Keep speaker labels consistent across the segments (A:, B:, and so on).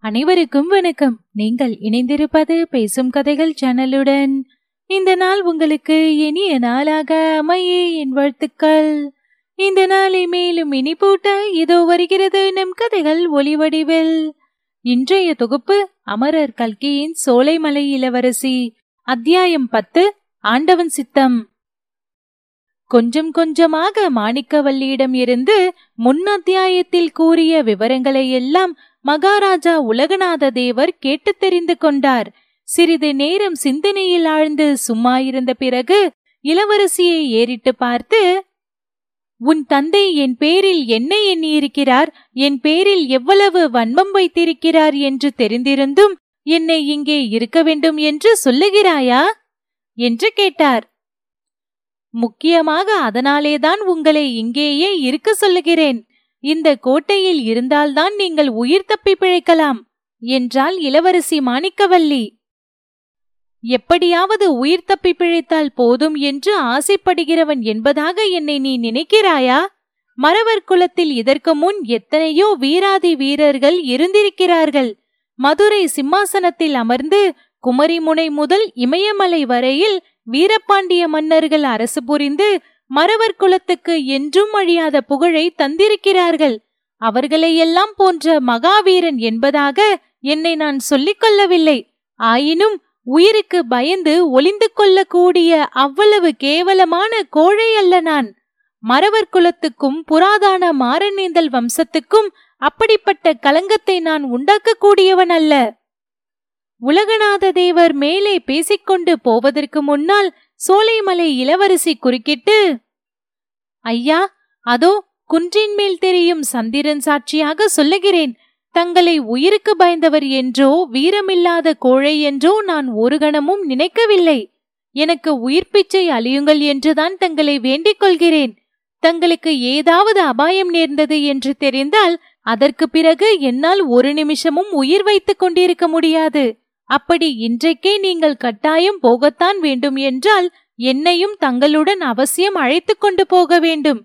A: அனைவருக்கும் வணக்கம். நீங்கள் இணைந்திருப்பது பேசும் கதைகள் சேனலுடன். இந்த நாள் உங்களுக்கு இனிய நாளாக அமைய என் வாழ்த்துக்கள். இந்த நாளை மேலும் இனிப்பூட்ட இதோ வருகிறது நம் கதைகள் ஒளிவடிவில் இன்றைய தொகுப்பு அமரர் கல்கியின் சோலைமலை இளவரசி. அத்தியாயம் பத்து ஆண்டவன் சித்தம். கொஞ்சம் கொஞ்சமாக மாணிக்கவல்லியிடம் இருந்து முன் அத்தியாயத்தில் கூறிய விவரங்களை எல்லாம் மகாராஜா உலகநாத தேவர் கேட்டு தெரிந்து கொண்டார். சிறிது நேரம் சிந்தனையில் ஆழ்ந்து சும்மா இருந்த பிறகு இளவரசியை ஏறிட்டு பார்த்து உன் தந்தை என் பேரில் என்ன எண்ணியிருக்கிறார்? என் பேரில் எவ்வளவு வன்மம் வைத்திருக்கிறார் என்று தெரிந்திருந்தும் என்னை இங்கே இருக்க வேண்டும் என்று சொல்லுகிறாயா? என்று கேட்டார். முக்கியமாக அதனாலேதான் உங்களை இங்கேயே இருக்க சொல்லுகிறேன். இந்த கோட்டையில் இருந்தால்தான் நீங்கள் உயிர் தப்பி பிழைக்கலாம் என்றாள் இளவரசி மாணிக்கவல்லி. எப்படியாவது உயிர் தப்பி பிழைத்தால் போதும் என்று ஆசைப்படுகிறவன் என்பதாக என்னை நீ நினைக்கிறாயா? மறவர் குலத்தில் இதற்கு முன் எத்தனையோ வீராதி வீரர்கள் இருந்திருக்கிறார்கள். மதுரை சிம்மாசனத்தில் அமர்ந்து குமரிமுனை முதல் இமயமலை வரையில் வீரபாண்டிய மன்னர்கள் அரசு புரிந்து மறவர் குலத்துக்கு என்றும் அழியாத புகழை தந்திருக்கிறார்கள். அவர்களையெல்லாம் போன்ற மகாவீரன் என்பதாக என்னை நான் சொல்லிக் கொள்ளவில்லை. ஆயினும் உயிருக்கு பயந்து ஒளிந்து கொள்ளக்கூடிய அவ்வளவு கேவலமான கோழை அல்ல நான். மறவர் குலத்துக்கும் புராதான மாரநேந்தல் வம்சத்துக்கும் அப்படிப்பட்ட கலங்கத்தை நான் உண்டாக்கக்கூடியவன் அல்ல. உலகநாத தேவர் மேலே பேசிக்கொண்டு போவதற்கு முன்னால் சோலைமலை இளவரசி குறுக்கிட்டு ஐயா அதோ குன்றின் மேல் தெரியும் சந்திரன் சாட்சியாக சொல்லுகிறேன். தங்களை உயிருக்கு பயந்தவர் என்றோ வீரமில்லாத கோழை என்றோ நான் ஒரு கணமும் நினைக்கவில்லை. எனக்கு உயிர் பிச்சை அழியுங்கள் என்றுதான் தங்களை வேண்டிக் கொள்கிறேன். தங்களுக்கு ஏதாவது அபாயம் நேர்ந்தது என்று தெரிந்தால் அதற்கு பிறகு என்னால் ஒரு நிமிஷமும் உயிர் வைத்துக் கொண்டிருக்க முடியாது. அப்படி இன்றைக்கே நீங்கள் கட்டாயம் போகத்தான் வேண்டும் என்றால் என்னையும் தங்களுடன் அவசியம் அழைத்துக் கொண்டு போக வேண்டும்.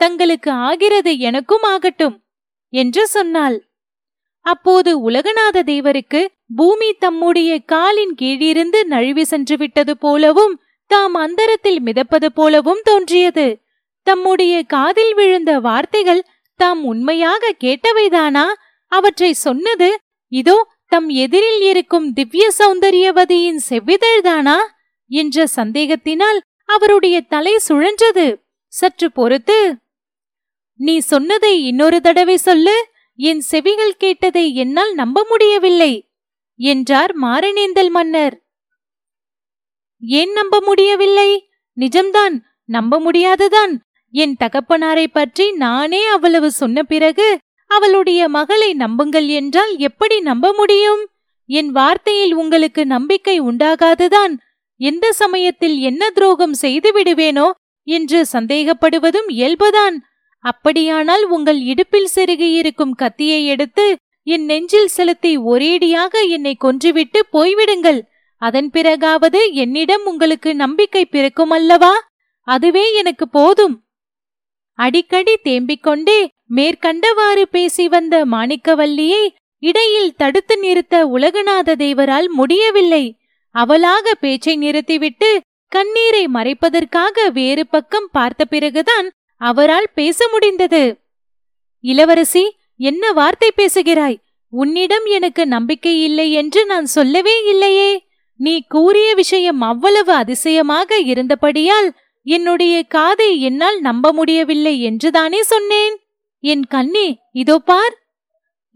A: தங்களுக்கு ஆகிறது எனக்கும் ஆகட்டும் என்று சொன்னாள். அப்போது உலகநாத தேவருக்கு பூமி தம்முடைய காலின் கீழிருந்து நழுவி சென்று விட்டது போலவும் தாம் அந்தரத்தில் மிதப்பது போலவும் தோன்றியது. தம்முடைய காதில் விழுந்த வார்த்தைகள் தாம் உண்மையாக கேட்டவைதானா? அவற்றை சொன்னது இதோ தம் எதிரில் இருக்கும் திவ்ய சௌந்தரியவதியின் செவ்விதழ்தானா என்ற சந்தேகத்தினால் அவருடைய தலை சுழன்றது. சற்று பொறுத்து நீ சொன்னதை இன்னொரு தடவை சொல்லு. என் செவிகள் கேட்டதை என்னால் நம்ப முடியவில்லை என்றார் மாரணேந்தல் மன்னர். ஏன் நம்ப முடியவில்லை? நிஜம்தான் நம்ப முடியாதுதான். என் தகப்பனாரை பற்றி நானே அவ்வளவு சொன்ன பிறகு அவளுடைய மகளை நம்புங்கள் என்றால் எப்படி நம்ப முடியும்? என் வார்த்தையில் உங்களுக்கு நம்பிக்கை உண்டாகாதுதான். எந்த சமயத்தில் என்ன துரோகம் செய்து விடுவேனோ என்று சந்தேகப்படுவதும் இயல்புதான். அப்படியானால் உங்கள் இடுப்பில் செருகியிருக்கும் கத்தியை எடுத்து என் நெஞ்சில் செலுத்தி ஒரேடியாக என்னை கொன்றுவிட்டு போய்விடுங்கள். அதன் பிறகாவது என்னிடம் உங்களுக்கு நம்பிக்கை பிறக்கும் அல்லவா அதுவே எனக்கு போதும். அடிக்கடி தேம்பிக் கொண்டே மேற்கண்டவாறு பேசி வந்த மாணிக்கவல்லியை இடையில் தடுத்து நிறுத்த உலகநாத தேவரால் முடியவில்லை. அவளாக பேச்சை நிறுத்திவிட்டு கண்ணீரை மறைப்பதற்காக வேறு பக்கம் பார்த்த பிறகுதான் அவரால் பேச முடிந்தது. இளவரசி என்ன வார்த்தை பேசுகிறாய்? உன்னிடம் எனக்கு நம்பிக்கை இல்லை என்று நான் சொல்லவே இல்லையே. நீ கூறிய விஷயம் அவ்வளவு அதிசயமாக இருந்தபடியால் என்னுடைய காதை என்னால் நம்ப முடியவில்லை என்றுதானே சொன்னேன்? என் கண்ணே இதோ பார்!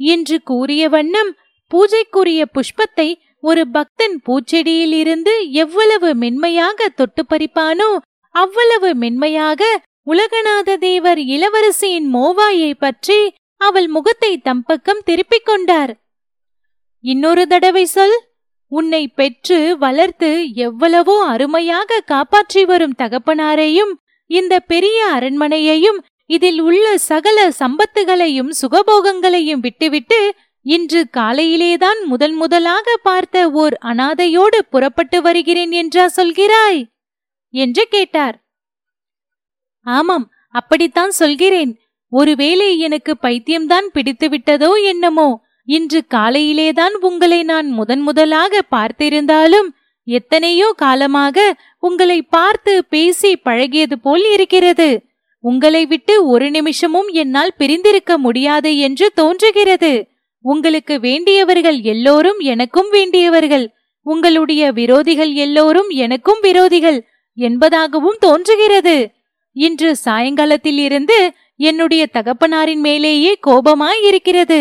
A: என்று கூறிய வண்ணம் பூஜைக்குரிய புஷ்பத்தை ஒரு பக்தன் பூச்செடியிலிருந்து எவ்வளவு மென்மையாக தொட்டு பறிப்பானோ அவ்வளவு மென்மையாக உலகநாத தேவர் இளவரசியின் மோவாயை பற்றி அவள் முகத்தை தம் பக்கம் திருப்பிக் கொண்டார். இன்னொரு தடவை சொல்! உன்னை பெற்று வளர்த்து எவ்வளவோ அருமையாக காப்பாற்றி வரும் தகப்பனாரையும் இந்த பெரிய அரண்மனையையும் இதில் உள்ள சகல சம்பத்துகளையும் சுகபோகங்களையும் விட்டுவிட்டு இன்று காலையிலேதான் முதன் முதலாக பார்த்த ஓர் அனாதையோடு புறப்பட்டு வருகிறேன் என்றா சொல்கிறாய்? என்று கேட்டார். ஆமாம் அப்படித்தான் சொல்கிறேன். ஒருவேளை எனக்கு பைத்தியம்தான் பிடித்துவிட்டதோ என்னமோ இன்று காலையிலேதான் உங்களை நான் முதன் முதலாக பார்த்திருந்தாலும் எத்தனையோ காலமாக உங்களை பார்த்து பேசி பழகியது போல் இருக்கிறது. உங்களை விட்டு ஒரு நிமிஷமும் என்னால் பிரிந்திருக்க முடியாது என்று தோன்றுகிறது. உங்களுக்கு வேண்டியவர்கள் எல்லோரும் எனக்கும் வேண்டியவர்கள். உங்களுடைய விரோதிகள் எல்லோரும் எனக்கும் விரோதிகள் என்பதாகவும் தோன்றுகிறது. இன்று சாயங்காலத்தில் இருந்து என்னுடைய தகப்பனாரின் மேலேயே கோபமாய் இருக்கிறது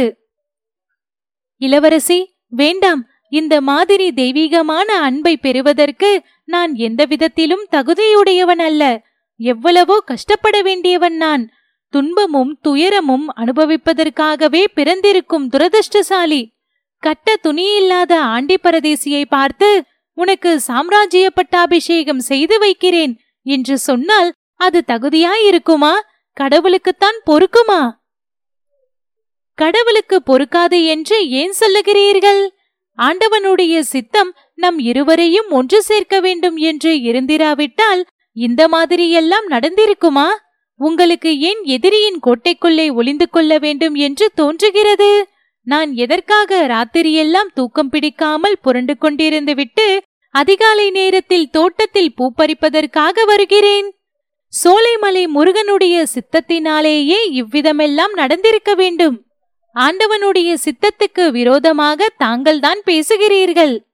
A: இளவரசி வேண்டாம். இந்த மாதிரி தெய்வீகமான அன்பை பெறுவதற்கு நான் எந்த விதத்திலும் தகுதியுடையவன் அல்ல. எவ்வளவோ கஷ்டப்பட வேண்டியவன் நான். துன்பமும் துயரமும் அனுபவிப்பதற்காகவே பிறந்திருக்கும் துரதிருஷ்டசாலி. கட்ட துணியில்லாத ஆண்டி பரதேசியை பார்த்து உனக்கு சாம்ராஜ்ய பட்டாபிஷேகம் செய்து வைக்கிறேன் என்று சொன்னால் அது தகுதியாயிருக்குமா? கடவுளுக்குத்தான் பொறுக்குமா? கடவுளுக்கு பொறுக்காது என்று ஏன் சொல்லுகிறீர்கள்? ஆண்டவனுடைய சித்தம் நம் இருவரையும் ஒன்று சேர்க்க வேண்டும் என்று இருந்திராவிட்டால் இந்த மாதிரியெல்லாம் நடந்திருக்குமா? உங்களுக்கு ஏன் எதிரியின் கோட்டைக்குள்ளே ஒளிந்து கொள்ள வேண்டும் என்று தோன்றுகிறது? நான் எதற்காக ராத்திரியெல்லாம் தூக்கம் பிடிக்காமல் புரண்டு கொண்டிருந்து விட்டு அதிகாலை நேரத்தில் தோட்டத்தில் பூப்பறிப்பதற்காக வருகிறேன்? சோலைமலை முருகனுடைய சித்தத்தினாலேயே இவ்விதமெல்லாம் நடந்திருக்க வேண்டும். ஆண்டவனுடைய சித்தத்துக்கு விரோதமாக தாங்கள்தான் பேசுகிறீர்கள்.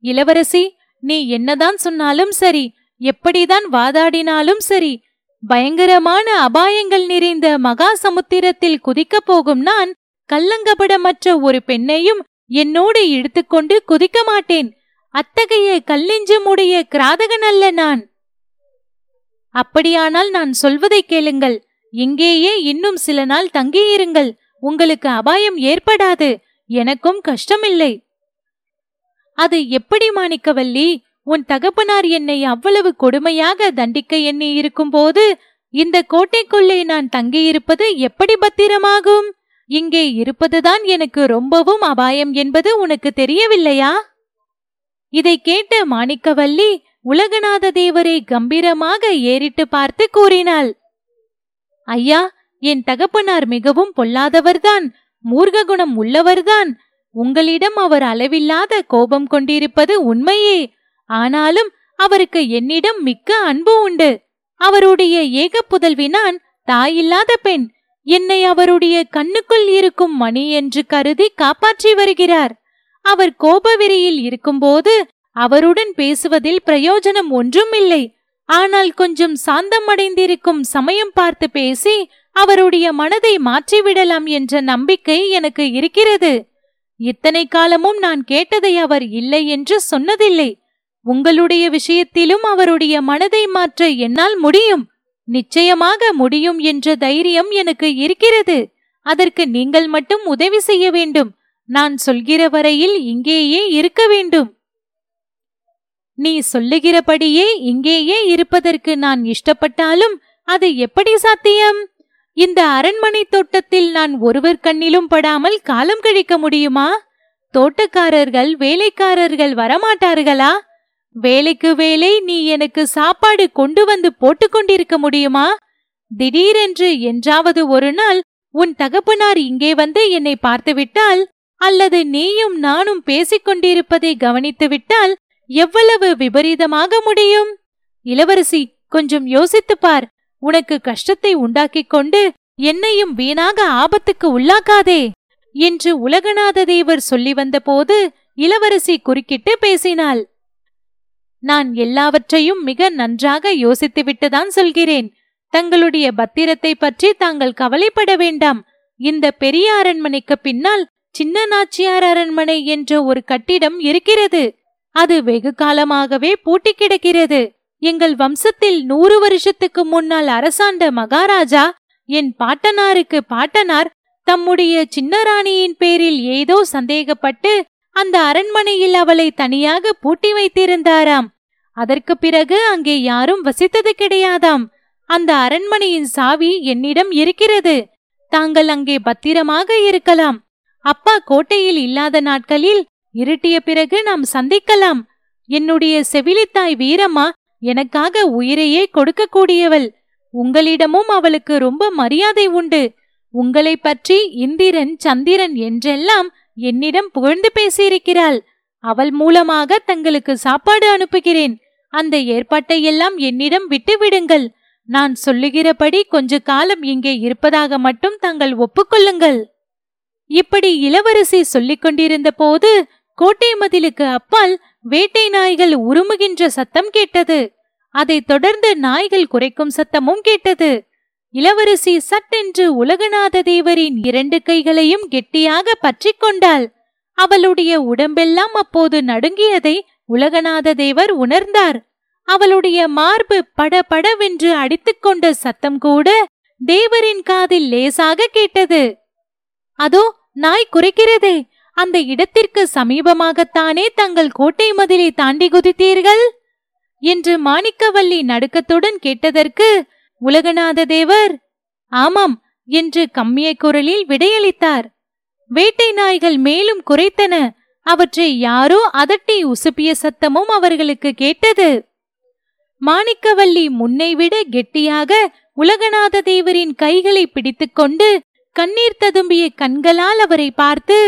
A: இளவரசி நீ என்னதான் சொன்னாலும் சரி எப்படிதான் வாதாடினாலும் சரி பயங்கரமான அபாயங்கள் நிறைந்த மகா சமுத்திரத்தில் குதிக்கப் போகும் நான் கல்லங்கபடமற்ற ஒரு பெண்ணையும் என்னோடு இழுத்துக்கொண்டு குதிக்க மாட்டேன். அத்தகைய கல்லெஞ்சமுடைய கிராதகன் அல்ல நான். அப்படியானால் நான் சொல்வதை கேளுங்கள். இங்கேயே இன்னும் சில நாள் தங்கியிருங்கள். உங்களுக்கு அபாயம் ஏற்படாது. எனக்கும் கஷ்டமில்லை. அது எப்படி மாணிக்கவல்லி? உன் தகப்பனார் என்னை அவ்வளவு கொடுமையாக தண்டிக்க எண்ணி இருக்கும்போது இந்த கோட்டைக்குள்ளே நான் தங்கியிருப்பது எப்படி பத்திரமாகும்? இங்கே இருப்பதுதான் எனக்கு ரொம்பவும் அபாயம் என்பது உனக்கு தெரியவில்லையா? இதை கேட்ட மாணிக்கவல்லி உலகநாத தேவரை கம்பீரமாக ஏறிட்டு பார்த்து கூறினாள். ஐயா என் தகப்பனார் மிகவும் பொல்லாதவர்தான் மூர்க குணம் உள்ளவர்தான். உங்களிடம் அவர் அளவில்லாத கோபம் கொண்டிருப்பது உண்மையே. ஆனாலும் அவருக்கு என்னிடம் மிக்க அன்பு உண்டு. அவருடைய ஏக புதல்வி நான் தாயில்லாத பெண். என்னை அவருடைய கண்ணுக்குள் இருக்கும் மணி என்று கருதி காப்பாற்றி வருகிறார். அவர் கோபவெறியில் இருக்கும்போது அவருடன் பேசுவதில் பிரயோஜனம் ஒன்றும் இல்லை. ஆனால் கொஞ்சம் சாந்தமடைந்திருக்கும் சமயம் பார்த்து பேசி அவருடைய மனதை மாற்றிவிடலாம் என்ற நம்பிக்கை எனக்கு இருக்கிறது. இத்தனை காலமும் நான் கேட்டதை அவர் இல்லை என்று சொன்னதில்லை. உங்களுடைய விஷயத்திலும் அவருடைய மனதை மாற்ற என்னால் முடியும். நிச்சயமாக முடியும் என்ற தைரியம் எனக்கு இருக்கிறது. அதற்கு நீங்கள் மட்டும் உதவி செய்ய வேண்டும். நான் சொல்கிற வரையில் இங்கேயே இருக்க வேண்டும். நீ சொல்லுகிறபடியே இங்கேயே இருப்பதற்கு நான் இஷ்டப்பட்டாலும் அது எப்படி சாத்தியம்? இந்த அரண்மனை தோட்டத்தில் நான் ஒருவர் கண்ணிலும் படாமல் காலம் கழிக்க முடியுமா? தோட்டக்காரர்கள் வேலைக்காரர்கள் வரமாட்டார்களா? வேலைக்கு வேலை நீ எனக்கு சாப்பாடு கொண்டு வந்து போட்டுக்கொண்டிருக்க முடியுமா? திடீரென்று என்றாவது ஒரு நாள் உன் தகப்பனார் இங்கே வந்து என்னை பார்த்துவிட்டால் அல்லது நீயும் நானும் பேசிக்கொண்டிருப்பதை கவனித்துவிட்டால் எவ்வளவு விபரீதமாக முடியும்? இளவரசி கொஞ்சம் யோசித்துப் பார். உனக்கு கஷ்டத்தை உண்டாக்கிக் கொண்டு என்னையும் வீணாக ஆபத்துக்கு உள்ளாக்காதே என்று உலகநாத தேவர் சொல்லி வந்தபோது இளவரசி குறுக்கிட்டு பேசினாள். நான் எல்லாவற்றையும் மிக நன்றாக யோசித்துவிட்டுதான் சொல்கிறேன். தங்களுடைய பத்திரத்தை பற்றி தாங்கள் கவலைப்பட வேண்டாம். இந்த பெரிய அரண்மனைக்கு பின்னால் சின்ன நாச்சியார் அரண்மனை என்ற ஒரு கட்டிடம் இருக்கிறது. அது வெகு காலமாகவே பூட்டி கிடக்கிறது. எங்கள் வம்சத்தில் நூறு வருஷத்துக்கு முன்னால் அரசாண்ட மகாராஜா என் பாட்டனாருக்கு பாட்டனார் தம்முடைய சின்னராணியின் பேரில் ஏதோ சந்தேகப்பட்டு அந்த அரண்மனையில் அவளை தனியாக பூட்டி வைத்திருந்தாராம். அதற்கு பிறகு அங்கே யாரும் வசித்தது கிடையாதாம். அந்த அரண்மனையின் சாவி என்னிடம் இருக்கிறது. தாங்கள் அங்கே பத்திரமாக இருக்கலாம். அப்பா கோட்டையில் இல்லாத நாட்களில் இருட்டிய பிறகு நாம் சந்திக்கலாம். என்னுடைய செவிலித்தாய் வீரம்மா எனக்காக உயிரையே கொடுக்கக்கூடியவள். உங்களிடமும் அவளுக்கு ரொம்ப மரியாதை உண்டு. உங்களை பற்றி இந்திரன் சந்திரன் என்றெல்லாம் என்னிடம் புகழ்ந்து பேசியிருக்கிறாள். அவள் மூலமாக தங்களுக்கு சாப்பாடு அனுப்புகிறேன். அந்த ஏற்பாட்டை எல்லாம் என்னிடம் விட்டுவிடுங்கள். நான் சொல்லுகிறபடி கொஞ்ச காலம் இங்கே இருப்பதாக மட்டும் தாங்கள் ஒப்புக்கொள்ளுங்கள். இப்படி இளவரசி சொல்லிக் கொண்டிருந்த போது கோட்டை மதிலுக்கு அப்பால் வேட்டை நாய்கள் உருமுகின்ற சத்தம் கேட்டது. அதைத் தொடர்ந்து நாய்கள் குறைக்கும் சத்தமும் கேட்டது. இளவரசி சட்டென்று உலகநாத தேவரின் இரண்டு கைகளையும் கெட்டியாக பற்றி கொண்டாள். அவளுடைய உடம்பெல்லாம் அப்போது நடுங்கியதை உலகநாத தேவர் உணர்ந்தார். அவளுடைய மார்பு படபடவென்று அடித்துக்கொண்ட சத்தம் கூட தேவரின் காதில் லேசாக கேட்டது. அதோ நாய் குறைக்கிறதே. அந்த இடத்திற்கு சமீபமாகத்தானே தங்கள் கோட்டை மதிலை தாண்டி குதித்தீர்கள்? என்று மாணிக்கவல்லி நடுக்கத்துடன் கேட்டதற்கு உலகநாத தேவர்? ஆமாம் என்று கம்மிய குரலில் விடையளித்தார். வேட்டை நாய்கள் மேலும் குறைத்தன. அவற்றை யாரோ அதட்டி உசுப்பிய சத்தமும் அவர்களுக்கு கேட்டது. மாணிக்கவல்லி முன்னைவிட கெட்டியாக உலகநாத தேவரின் கைகளை பிடித்துக்கொண்டு கண்ணீர் ததும்பிய கண்களால் அவரை பார்த்து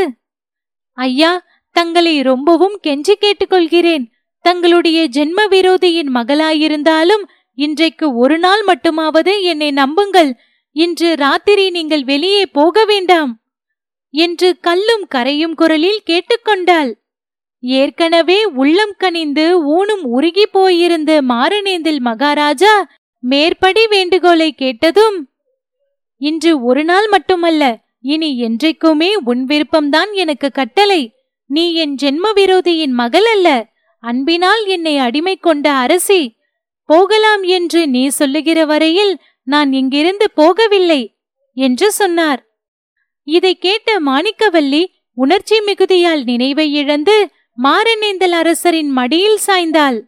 A: ஐயா தங்களை ரொம்பவும் கெஞ்சி கேட்டுக்கொள்கிறேன் தங்களுடைய ஜென்ம விரோதியின் மகளாயிருந்தாலும் இன்றைக்கு ஒரு நாள் மட்டுமாவது என்னை நம்புங்கள். இன்று ராத்திரி நீங்கள் வெளியே போக வேண்டாம். என்று கல்லும் கரையும் குரலில் கேட்டுக்கொண்டாள் ஏற்கனவே உள்ளம் கனிந்து ஊனும் உருகி போயிருந்த மாரணேந்தில் மகாராஜா மேற்படி வேண்டுகோளை கேட்டதும் இன்று ஒரு நாள் மட்டுமல்ல இனி என்றைக்குமே உன் விருப்பம்தான் எனக்கு கட்டளை. நீ என் ஜென்ம விரோதியின் மகள் அல்ல. அன்பினால் என்னை அடிமை கொண்ட அரசி போகலாம் என்று நீ சொல்லுகிற வரையில் நான் இங்கிருந்து போகவில்லை என்று சொன்னார். இதை கேட்ட மாணிக்கவல்லி உணர்ச்சி மிகுதியால் நினைவை இழந்து மாரநேந்தல் அரசரின் மடியில் சாய்ந்தாள்.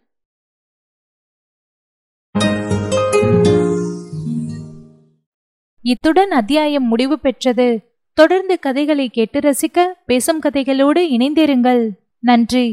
A: இத்துடன் அத்தியாயம் முடிவு பெற்றது. தொடர்ந்து கதைகளை கேட்டு ரசிக்க பேசும் கதைகளோடு இணைந்திருங்கள். நன்றி.